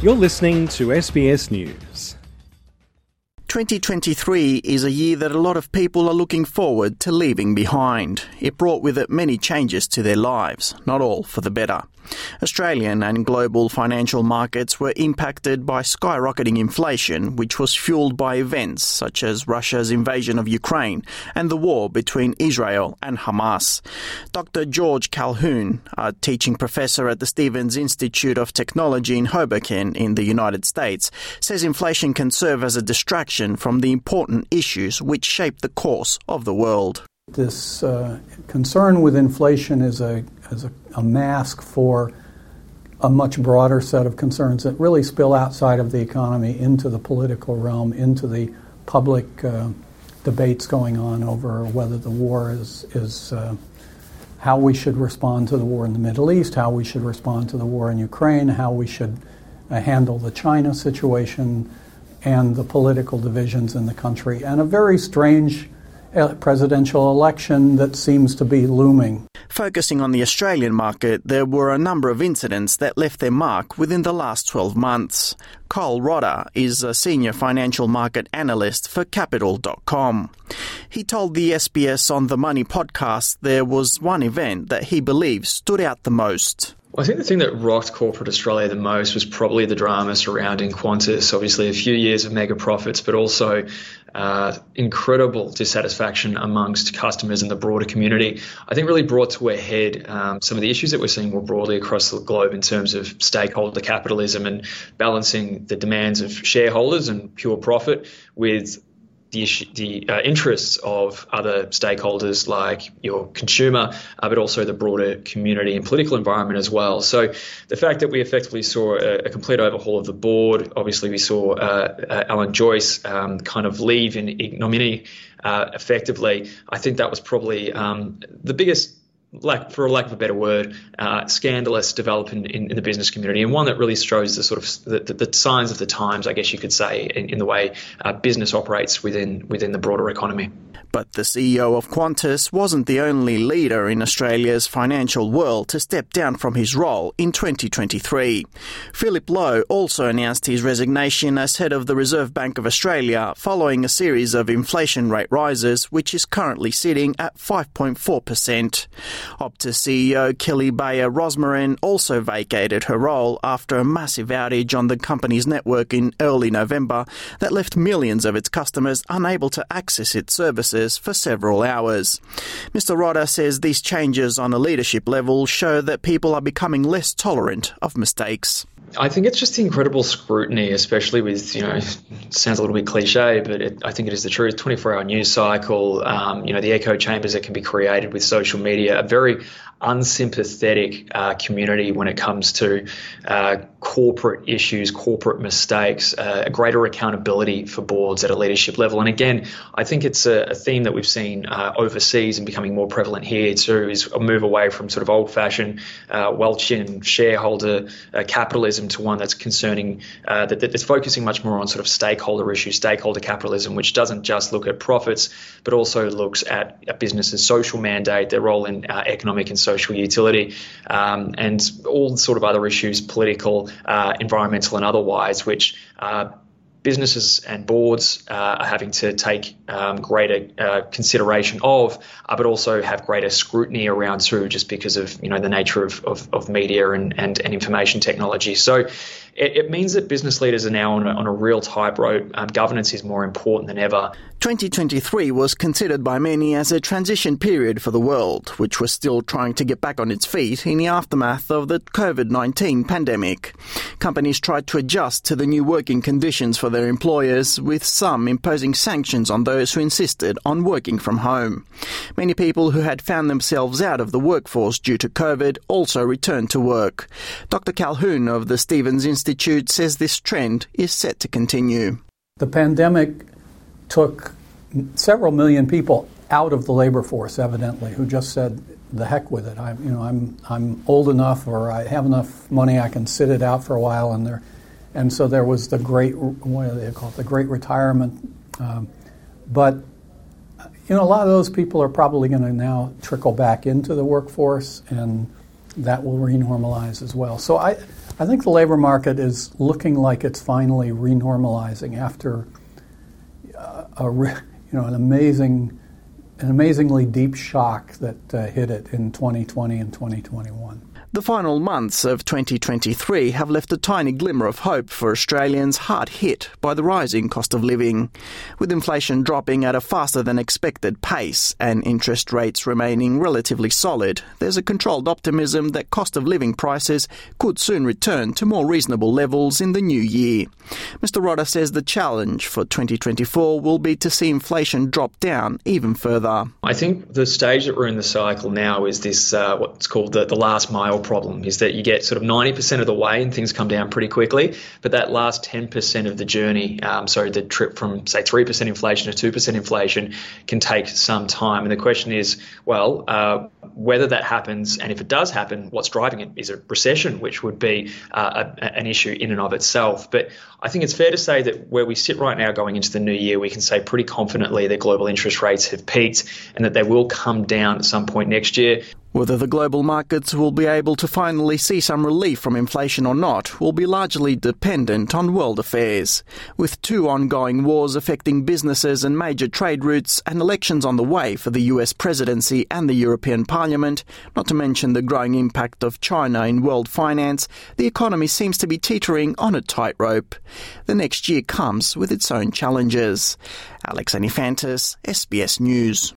You're listening to SBS News. 2023 is a year that a lot of people are looking forward to leaving behind. It brought with it many changes to their lives, not all for the better. Australian and global financial markets were impacted by skyrocketing inflation, which was fueled by events such as Russia's invasion of Ukraine and the war between Israel and Hamas. Dr. George Calhoun, a teaching professor at the Stevens Institute of Technology in Hoboken in the United States, says inflation can serve as a distraction from the important issues which shape the course of the world. This uh, concern with inflation is a, is a, a mask for a much broader set of concerns that really spill outside of the economy into the political realm, into the public uh, debates going on over whether the war is, is uh, how we should respond to the war in the Middle East, how we should respond to the war in Ukraine, how we should uh, handle the China situation and the political divisions in the country, and a very strange presidential election that seems to be looming. Focusing on the Australian market, there were a number of incidents that left their mark within the last 12 months. Kyle Rodda is a senior financial market analyst for Capital.com. He told the SBS on the Money podcast there was one event that he believes stood out the most. I think the thing that rocked corporate Australia the most was probably the drama surrounding Qantas. Obviously, a few years of mega profits, but also uh, incredible dissatisfaction amongst customers and the broader community. I think really brought to a head um, some of the issues that we're seeing more broadly across the globe in terms of stakeholder capitalism and balancing the demands of shareholders and pure profit with the, issue, the uh, interests of other stakeholders like your consumer, uh, but also the broader community and political environment as well. So the fact that we effectively saw a, a complete overhaul of the board, obviously we saw uh, uh Alan Joyce um, kind of leave in ignominy uh, effectively. I think that was probably um, the biggest for lack of a better word, uh, scandalous development in, in, the business community, and one that really shows the sort of the, the signs of the times, I guess you could say, in, in the way uh, business operates within within the broader economy. But the CEO of Qantas wasn't the only leader in Australia's financial world to step down from his role in 2023. Philip Lowe also announced his resignation as head of the Reserve Bank of Australia following a series of inflation rate rises, which is currently sitting at 5.4%. Optus CEO Kelly Bayer Rosmarin also vacated her role after a massive outage on the company's network in early November that left millions of its customers unable to access its services for several hours. Mr. Rodda says these changes on a leadership level show that people are becoming less tolerant of mistakes. I think it's just the incredible scrutiny, especially with, you know, sounds a little bit cliche, but it, I think it is the truth. 24 hour news cycle, um, you know, the echo chambers that can be created with social media, a very unsympathetic uh, community when it comes to uh, corporate issues, corporate mistakes, uh, a greater accountability for boards at a leadership level. And again, I think it's a, a theme that we've seen uh, overseas and becoming more prevalent here too, is a move away from sort of old-fashioned uh, Welchian shareholder uh, capitalism to one that's concerning, that, that's focusing much more on sort of stakeholder issues, stakeholder capitalism, which doesn't just look at profits, but also looks at a business's social mandate, their role in economic and social utility, um, and all sort of other issues, political, uh, environmental, and otherwise, which uh, businesses and boards uh, are having to take um, greater uh, consideration of, uh, but also have greater scrutiny around too, just because of you know the nature of, of, of media and, and, and information technology. So it, it means that business leaders are now on a, on a real tightrope. Um, governance is more important than ever. 2023 was considered by many as a transition period for the world, which was still trying to get back on its feet in the aftermath of the COVID 19 pandemic. Companies tried to adjust to the new working conditions for their employers, with some imposing sanctions on those who insisted on working from home. Many people who had found themselves out of the workforce due to COVID also returned to work. Dr. Calhoun of the Stevens Institute says this trend is set to continue. The pandemic took several million people out of the labor force, evidently, who just said, "The heck with it! I'm, you know, I'm, I'm old enough, or I have enough money, I can sit it out for a while." And there, and so there was the great, what do they call it, the great retirement. Um, but you know, a lot of those people are probably going to now trickle back into the workforce, and that will renormalize as well. So I, I think the labor market is looking like it's finally renormalizing after a, you know, an amazing, an amazingly deep shock that uh, hit it in 2020 and 2021. The final months of 2023 have left a tiny glimmer of hope for Australians hard hit by the rising cost of living. With inflation dropping at a faster than expected pace and interest rates remaining relatively solid, there's a controlled optimism that cost of living prices could soon return to more reasonable levels in the new year. Mr. Rodda says the challenge for 2024 will be to see inflation drop down even further. I think the stage that we're in the cycle now is this uh, what's called the, the last mile problem is that you get sort of 90% of the way and things come down pretty quickly, but that last 10% of the journey, um, so the trip from say 3% inflation to 2% inflation can take some time. And the question is, well, uh, whether that happens and if it does happen, what's driving it is a recession, which would be uh, a, an issue in and of itself. But I think it's fair to say that where we sit right now going into the new year, we can say pretty confidently that global interest rates have peaked and that they will come down at some point next year. Whether the global markets will be able to finally see some relief from inflation or not will be largely dependent on world affairs. With two ongoing wars affecting businesses and major trade routes and elections on the way for the US presidency and the European Parliament, not to mention the growing impact of China in world finance, the economy seems to be teetering on a tightrope. The next year comes with its own challenges. Alex Anifantis, SBS News.